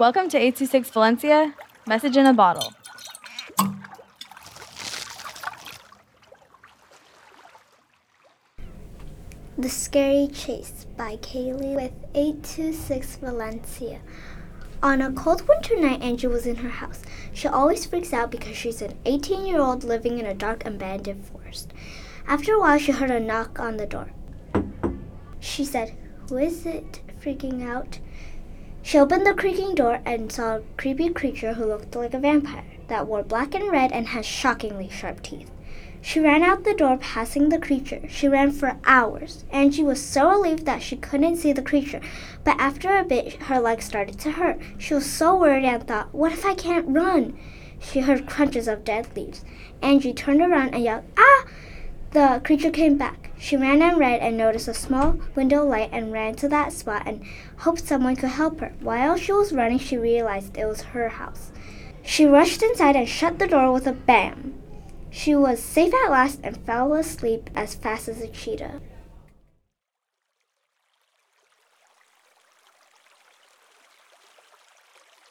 Welcome to 826 Valencia, message in a bottle. The Scary Chase by Kayleigh with 826 Valencia. On a cold winter night, Angie was in her house. She always freaks out because she's an 18 year old living in a dark, abandoned forest. After a while, she heard a knock on the door. She said, Who is it? Freaking out. She opened the creaking door and saw a creepy creature who looked like a vampire that wore black and red and had shockingly sharp teeth. She ran out the door, passing the creature. She ran for hours. Angie was so relieved that she couldn't see the creature, but after a bit, her legs started to hurt. She was so worried and thought, What if I can't run? She heard crunches of dead leaves. Angie turned around and yelled, Ah! The creature came back. She ran and ran and noticed a small window light and ran to that spot and hoped someone could help her. While she was running, she realized it was her house. She rushed inside and shut the door with a bam. She was safe at last and fell asleep as fast as a cheetah.